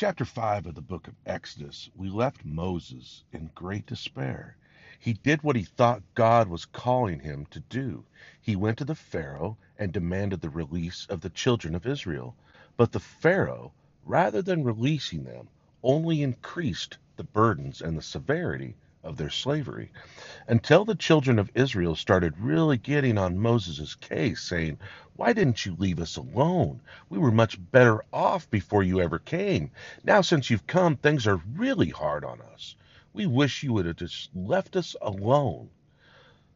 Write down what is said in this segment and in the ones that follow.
Chapter 5 of the book of Exodus, we left Moses in great despair. He did what he thought God was calling him to do. He went to the Pharaoh and demanded the release of the children of Israel. But the Pharaoh, rather than releasing them, only increased the burdens and the severity of their slavery until the children of Israel started really getting on Moses' case, saying, Why didn't you leave us alone? We were much better off before you ever came. Now, since you've come, things are really hard on us. We wish you would have just left us alone.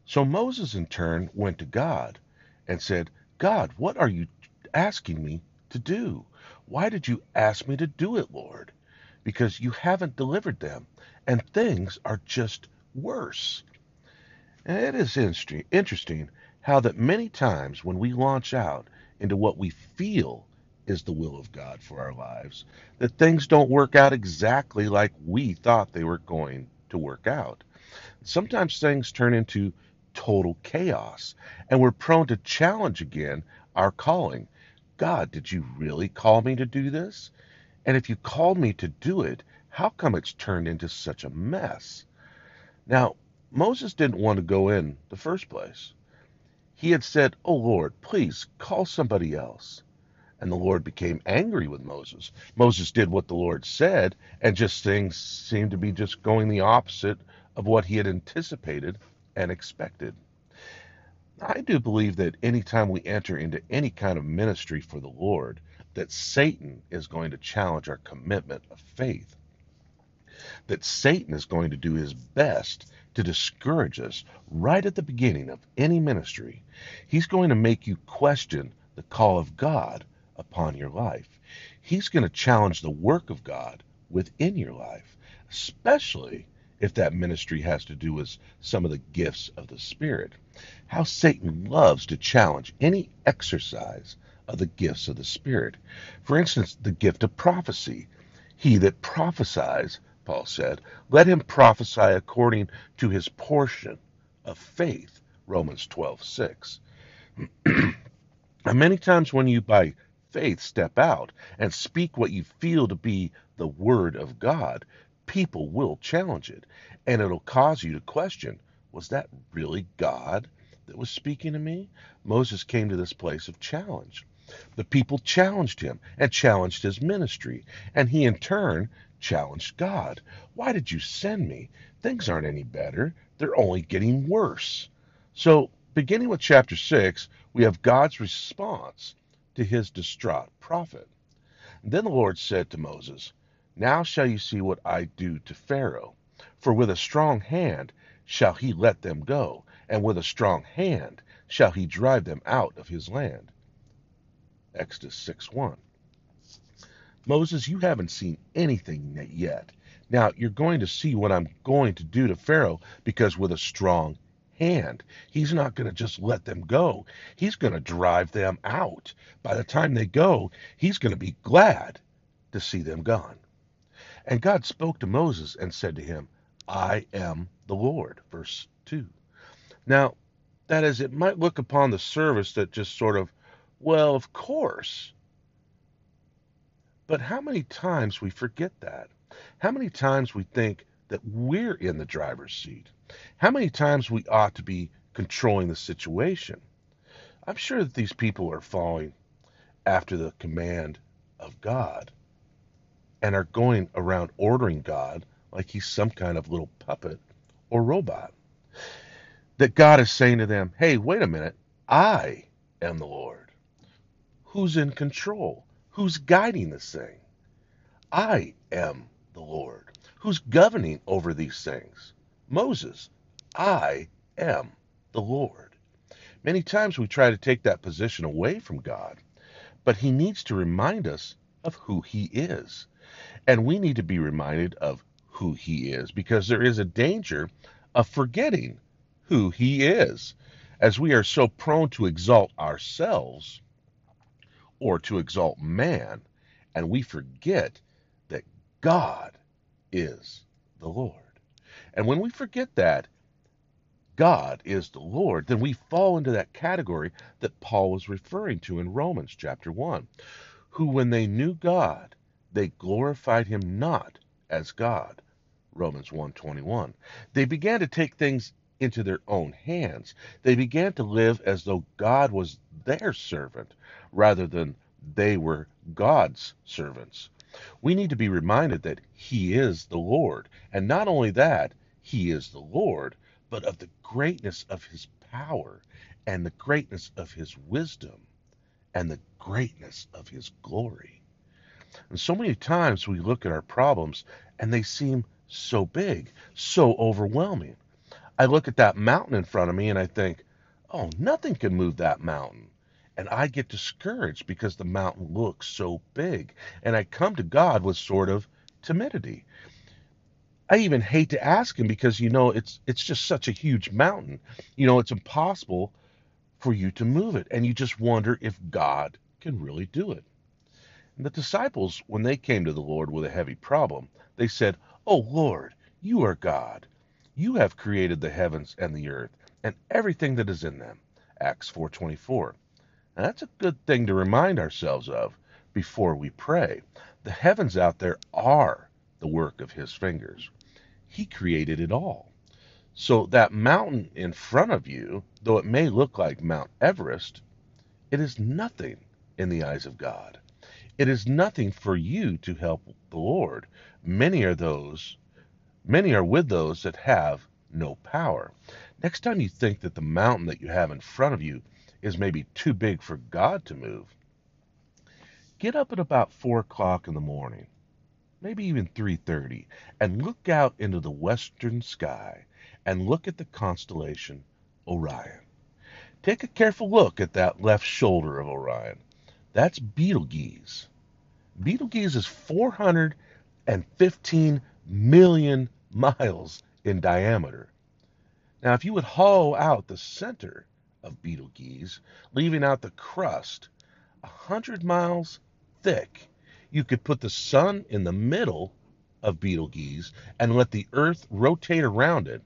So Moses, in turn, went to God and said, God, what are you asking me to do? Why did you ask me to do it, Lord? Because you haven't delivered them and things are just worse. And it is interesting how that many times when we launch out into what we feel is the will of God for our lives, that things don't work out exactly like we thought they were going to work out. Sometimes things turn into total chaos, and we're prone to challenge again our calling. God, did you really call me to do this? And if you called me to do it, how come it's turned into such a mess? Now, Moses didn't want to go in the first place. He had said, Oh Lord, please call somebody else. And the Lord became angry with Moses. Moses did what the Lord said, and just things seemed to be just going the opposite of what he had anticipated and expected. I do believe that anytime we enter into any kind of ministry for the Lord, that Satan is going to challenge our commitment of faith that Satan is going to do his best to discourage us right at the beginning of any ministry. He's going to make you question the call of God upon your life. He's going to challenge the work of God within your life, especially if that ministry has to do with some of the gifts of the Spirit. How Satan loves to challenge any exercise of the gifts of the Spirit. For instance, the gift of prophecy. He that prophesies Paul said, let him prophesy according to his portion of faith. Romans 12:6. and many times when you by faith step out and speak what you feel to be the word of God, people will challenge it and it'll cause you to question, was that really God that was speaking to me? Moses came to this place of challenge. The people challenged him and challenged his ministry, and he in turn challenged God. Why did you send me? Things aren't any better. They're only getting worse. So, beginning with chapter 6, we have God's response to his distraught prophet. Then the Lord said to Moses, Now shall you see what I do to Pharaoh. For with a strong hand shall he let them go, and with a strong hand shall he drive them out of his land. Exodus 6 1. Moses, you haven't seen anything yet. Now, you're going to see what I'm going to do to Pharaoh because with a strong hand, he's not going to just let them go. He's going to drive them out. By the time they go, he's going to be glad to see them gone. And God spoke to Moses and said to him, I am the Lord. Verse 2. Now, that is, it might look upon the service that just sort of, well, of course. But how many times we forget that? How many times we think that we're in the driver's seat? How many times we ought to be controlling the situation? I'm sure that these people are following after the command of God and are going around ordering God like he's some kind of little puppet or robot. That God is saying to them, hey, wait a minute, I am the Lord. Who's in control? Who's guiding this thing? I am the Lord. Who's governing over these things? Moses. I am the Lord. Many times we try to take that position away from God, but He needs to remind us of who He is. And we need to be reminded of who He is because there is a danger of forgetting who He is, as we are so prone to exalt ourselves or to exalt man, and we forget that God is the Lord. And when we forget that God is the Lord, then we fall into that category that Paul was referring to in Romans chapter 1, who, when they knew God, they glorified him not as God. Romans 1:21. They began to take things into their own hands. They began to live as though God was their servant rather than they were God's servants. We need to be reminded that He is the Lord. And not only that, He is the Lord, but of the greatness of His power and the greatness of His wisdom and the greatness of His glory. And so many times we look at our problems and they seem so big, so overwhelming. I look at that mountain in front of me and I think, oh, nothing can move that mountain. And I get discouraged because the mountain looks so big. And I come to God with sort of timidity. I even hate to ask him because you know it's it's just such a huge mountain. You know, it's impossible for you to move it and you just wonder if God can really do it. And the disciples when they came to the Lord with a heavy problem, they said, "Oh Lord, you are God. You have created the heavens and the earth and everything that is in them. Acts 4:24. Now that's a good thing to remind ourselves of before we pray. The heavens out there are the work of his fingers. He created it all. So that mountain in front of you, though it may look like Mount Everest, it is nothing in the eyes of God. It is nothing for you to help the Lord. Many are those Many are with those that have no power. Next time you think that the mountain that you have in front of you is maybe too big for God to move, get up at about four o'clock in the morning, maybe even three thirty, and look out into the western sky and look at the constellation Orion. Take a careful look at that left shoulder of Orion. That's Betelgeuse. Betelgeuse is 415 million miles in diameter. Now, if you would hollow out the center of Betelgeuse, leaving out the crust, a hundred miles thick, you could put the sun in the middle of Betelgeuse and let the Earth rotate around it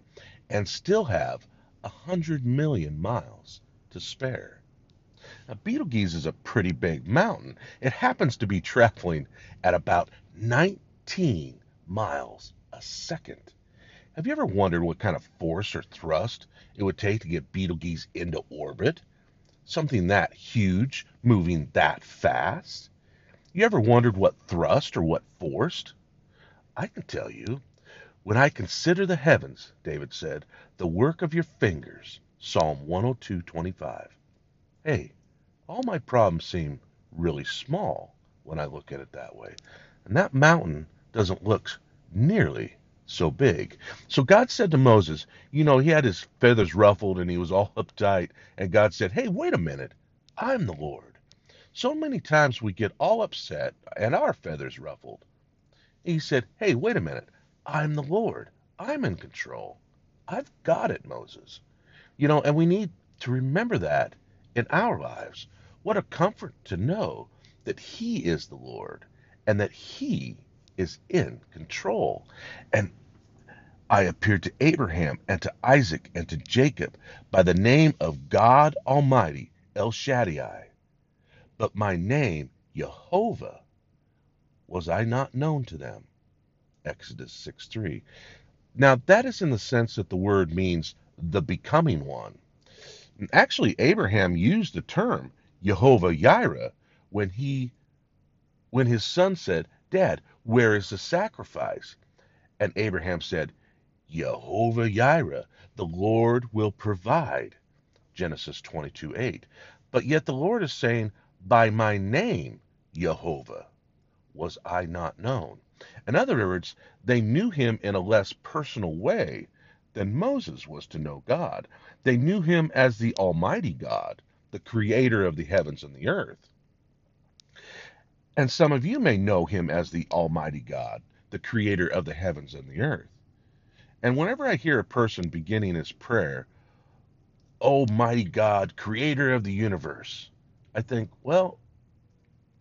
and still have a hundred million miles to spare. Now, Betelgeuse is a pretty big mountain. It happens to be traveling at about 19 miles a second. Have you ever wondered what kind of force or thrust it would take to get Betelgeuse into orbit? Something that huge, moving that fast? You ever wondered what thrust or what forced? I can tell you. When I consider the heavens, David said, the work of your fingers, Psalm 102:25. Hey, all my problems seem really small when I look at it that way. And that mountain doesn't look nearly so big. So God said to Moses, you know, he had his feathers ruffled and he was all uptight. And God said, hey, wait a minute. I'm the Lord. So many times we get all upset and our feathers ruffled. He said, hey, wait a minute. I'm the Lord. I'm in control. I've got it, Moses. You know, and we need to remember that in our lives. What a comfort to know that He is the Lord and that He is in control. And I appeared to Abraham and to Isaac and to Jacob by the name of God Almighty, El Shaddai. But my name, Jehovah, was I not known to them? Exodus 6 3. Now, that is in the sense that the word means the becoming one. Actually, Abraham used the term Jehovah Jireh when he when his son said, Dad, where is the sacrifice? And Abraham said, Jehovah Jireh, the Lord will provide. Genesis 22 8. But yet the Lord is saying, By my name, Jehovah, was I not known. In other words, they knew him in a less personal way than Moses was to know God. They knew him as the Almighty God, the creator of the heavens and the earth. And some of you may know him as the Almighty God, the creator of the heavens and the earth. And whenever I hear a person beginning his prayer, oh Almighty God, creator of the universe, I think, well,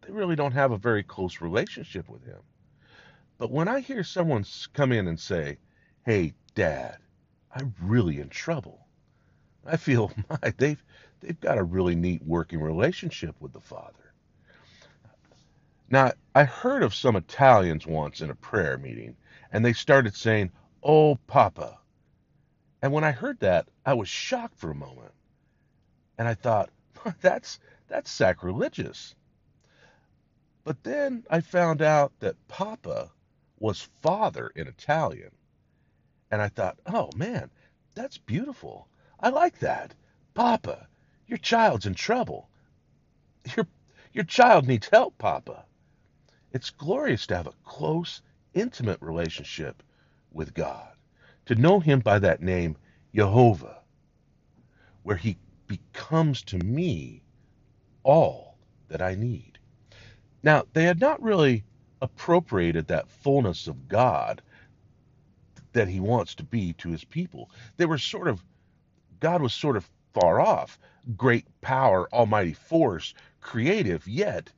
they really don't have a very close relationship with him. But when I hear someone come in and say, hey, Dad, I'm really in trouble, I feel my, they've, they've got a really neat working relationship with the Father. Now, I heard of some Italians once in a prayer meeting, and they started saying, Oh, Papa. And when I heard that, I was shocked for a moment. And I thought, that's, that's sacrilegious. But then I found out that Papa was father in Italian. And I thought, oh man, that's beautiful. I like that. Papa, your child's in trouble. Your, your child needs help, Papa. It's glorious to have a close, intimate relationship with God, to know Him by that name, Jehovah, where He becomes to me all that I need. Now, they had not really appropriated that fullness of God that he wants to be to his people. They were sort of, God was sort of far off. Great power, almighty force, creative, yet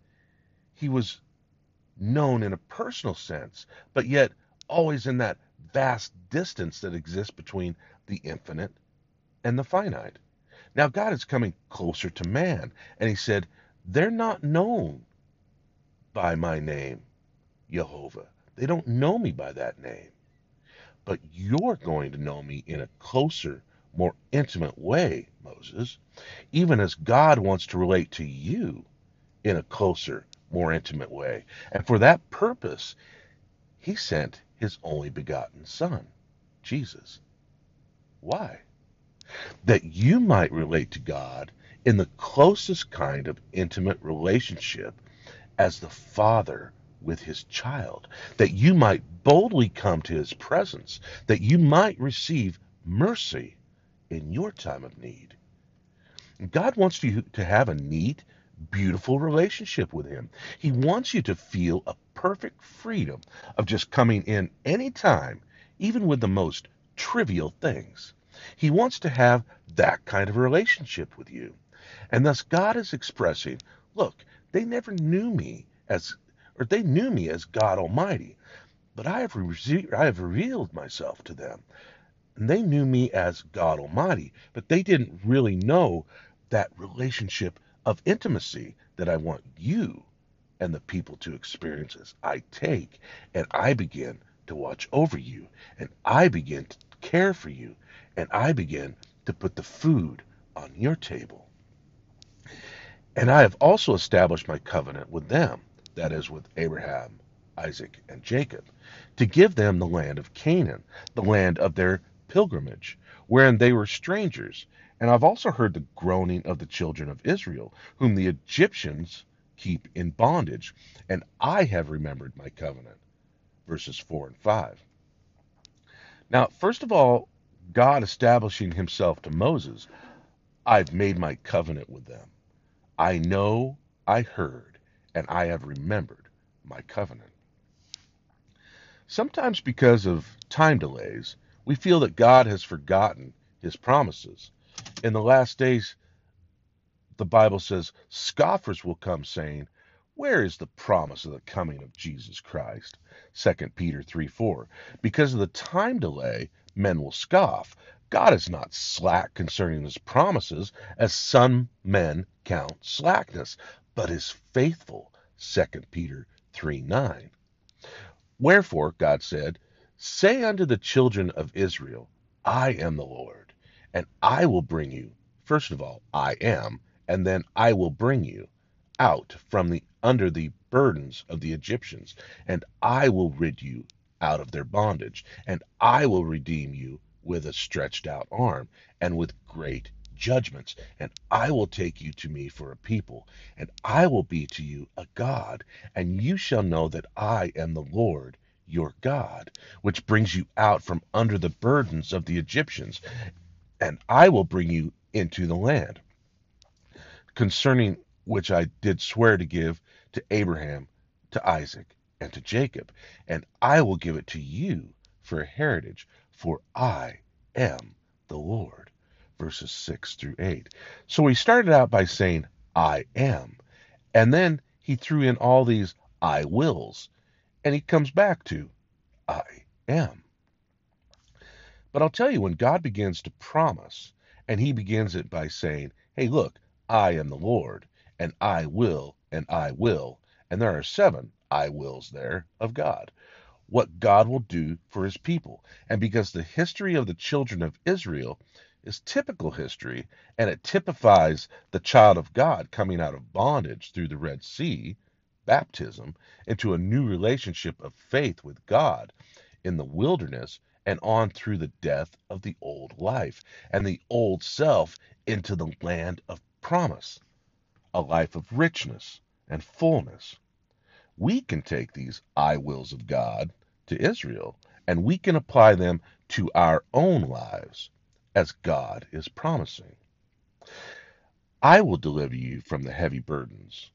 he was known in a personal sense, but yet always in that vast distance that exists between the infinite and the finite. Now, God is coming closer to man, and he said, They're not known by my name, Jehovah. They don't know me by that name. But you're going to know me in a closer, more intimate way, Moses, even as God wants to relate to you in a closer, more intimate way. And for that purpose, he sent his only begotten Son, Jesus. Why? That you might relate to God in the closest kind of intimate relationship as the Father with his child, that you might boldly come to his presence, that you might receive mercy in your time of need. God wants you to have a neat, beautiful relationship with him. He wants you to feel a perfect freedom of just coming in any time, even with the most trivial things. He wants to have that kind of relationship with you. And thus God is expressing, look, they never knew me as, or they knew me as God Almighty, but I have, re- I have revealed myself to them. And they knew me as God Almighty, but they didn't really know that relationship of intimacy that I want you and the people to experience as I take and I begin to watch over you and I begin to care for you and I begin to put the food on your table. And I have also established my covenant with them, that is, with Abraham, Isaac, and Jacob, to give them the land of Canaan, the land of their pilgrimage, wherein they were strangers. And I've also heard the groaning of the children of Israel, whom the Egyptians keep in bondage, and I have remembered my covenant. Verses 4 and 5. Now, first of all, God establishing himself to Moses, I've made my covenant with them. I know, I heard, and I have remembered my covenant. Sometimes, because of time delays, we feel that God has forgotten his promises. In the last days, the Bible says, scoffers will come saying, Where is the promise of the coming of Jesus Christ? 2 Peter 3 4. Because of the time delay, men will scoff. God is not slack concerning his promises, as some men count slackness, but is faithful. 2 Peter 3 9. Wherefore, God said, Say unto the children of Israel, I am the Lord, and I will bring you, first of all, I am, and then I will bring you out from the under the burdens of the Egyptians, and I will rid you out of their bondage, and I will redeem you with a stretched out arm and with great judgments, and I will take you to me for a people, and I will be to you a God, and you shall know that I am the Lord your God, which brings you out from under the burdens of the Egyptians, and I will bring you into the land, concerning which I did swear to give to Abraham, to Isaac, and to Jacob, and I will give it to you for a heritage for I am the Lord. Verses 6 through 8. So he started out by saying, I am. And then he threw in all these I wills. And he comes back to, I am. But I'll tell you, when God begins to promise, and he begins it by saying, Hey, look, I am the Lord, and I will, and I will, And there are seven I wills there of God. What God will do for his people. And because the history of the children of Israel is typical history, and it typifies the child of God coming out of bondage through the Red Sea, baptism, into a new relationship of faith with God in the wilderness and on through the death of the old life and the old self into the land of promise, a life of richness and fullness. We can take these I wills of God to Israel and we can apply them to our own lives as God is promising. I will deliver you from the heavy burdens.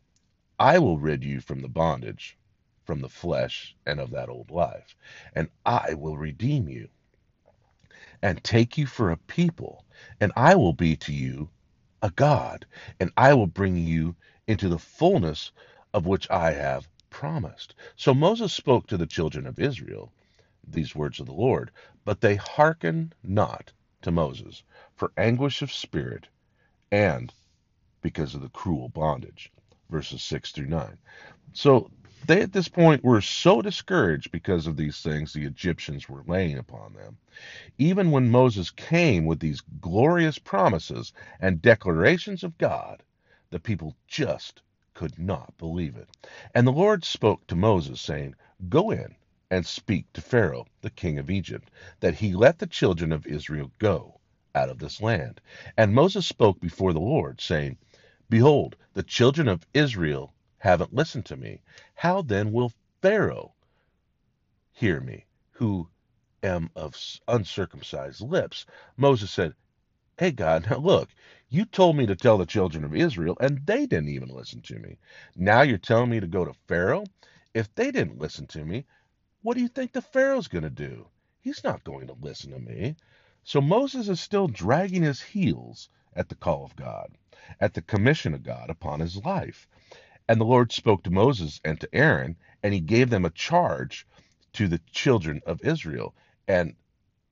I will rid you from the bondage, from the flesh and of that old life, and I will redeem you and take you for a people, and I will be to you a God, and I will bring you into the fullness of which I have promised. So Moses spoke to the children of Israel these words of the Lord, but they hearken not to Moses for anguish of spirit and because of the cruel bondage. Verses 6 through 9. So they at this point were so discouraged because of these things the Egyptians were laying upon them. Even when Moses came with these glorious promises and declarations of God, the people just could not believe it. And the Lord spoke to Moses, saying, Go in and speak to Pharaoh, the king of Egypt, that he let the children of Israel go out of this land. And Moses spoke before the Lord, saying, Behold, the children of Israel haven't listened to me. How then will Pharaoh hear me, who am of uncircumcised lips? Moses said, Hey God, now look, you told me to tell the children of Israel, and they didn't even listen to me. Now you're telling me to go to Pharaoh? If they didn't listen to me, what do you think the Pharaoh's going to do? He's not going to listen to me. So Moses is still dragging his heels at the call of God, at the commission of God upon his life. And the Lord spoke to Moses and to Aaron, and he gave them a charge to the children of Israel and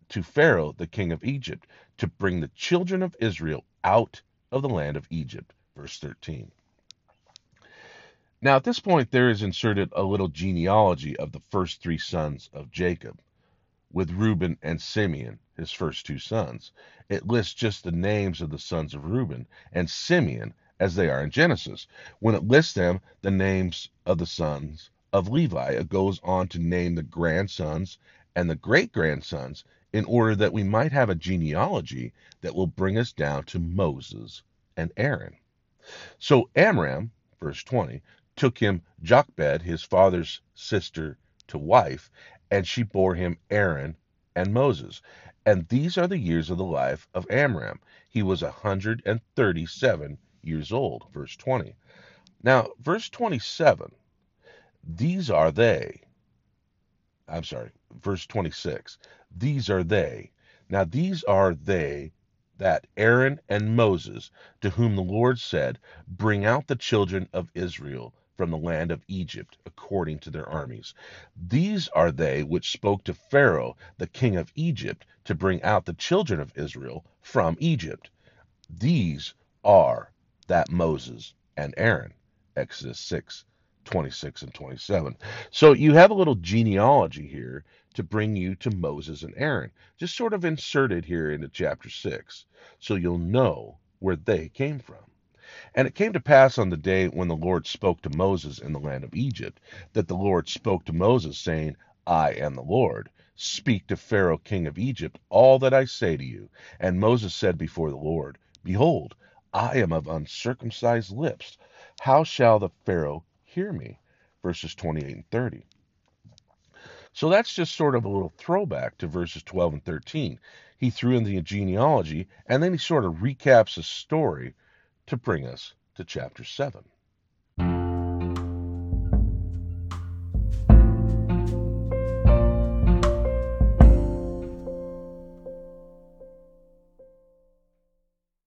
to Pharaoh, the king of Egypt, to bring the children of Israel out of the land of Egypt. Verse 13. Now, at this point, there is inserted a little genealogy of the first three sons of Jacob, with Reuben and Simeon, his first two sons. It lists just the names of the sons of Reuben and Simeon as they are in Genesis. When it lists them, the names of the sons of Levi, it goes on to name the grandsons and the great grandsons in order that we might have a genealogy that will bring us down to Moses and Aaron. So Amram, verse 20, took him Jochebed, his father's sister, to wife, and she bore him Aaron and Moses. And these are the years of the life of Amram. He was a hundred and thirty seven years old. Verse 20. Now, verse 27, these are they. I'm sorry, verse 26. These are they. Now, these are they that Aaron and Moses, to whom the Lord said, Bring out the children of Israel from the land of Egypt, according to their armies. These are they which spoke to Pharaoh, the king of Egypt, to bring out the children of Israel from Egypt. These are that Moses and Aaron. Exodus 6, 26 and 27. So you have a little genealogy here to bring you to Moses and Aaron, just sort of inserted here into chapter 6, so you'll know where they came from. And it came to pass on the day when the Lord spoke to Moses in the land of Egypt, that the Lord spoke to Moses, saying, I am the Lord. Speak to Pharaoh king of Egypt all that I say to you. And Moses said before the Lord, Behold, I am of uncircumcised lips. How shall the Pharaoh hear me? Verses 28 and 30. So that's just sort of a little throwback to verses 12 and 13. He threw in the genealogy, and then he sort of recaps the story to bring us to chapter 7.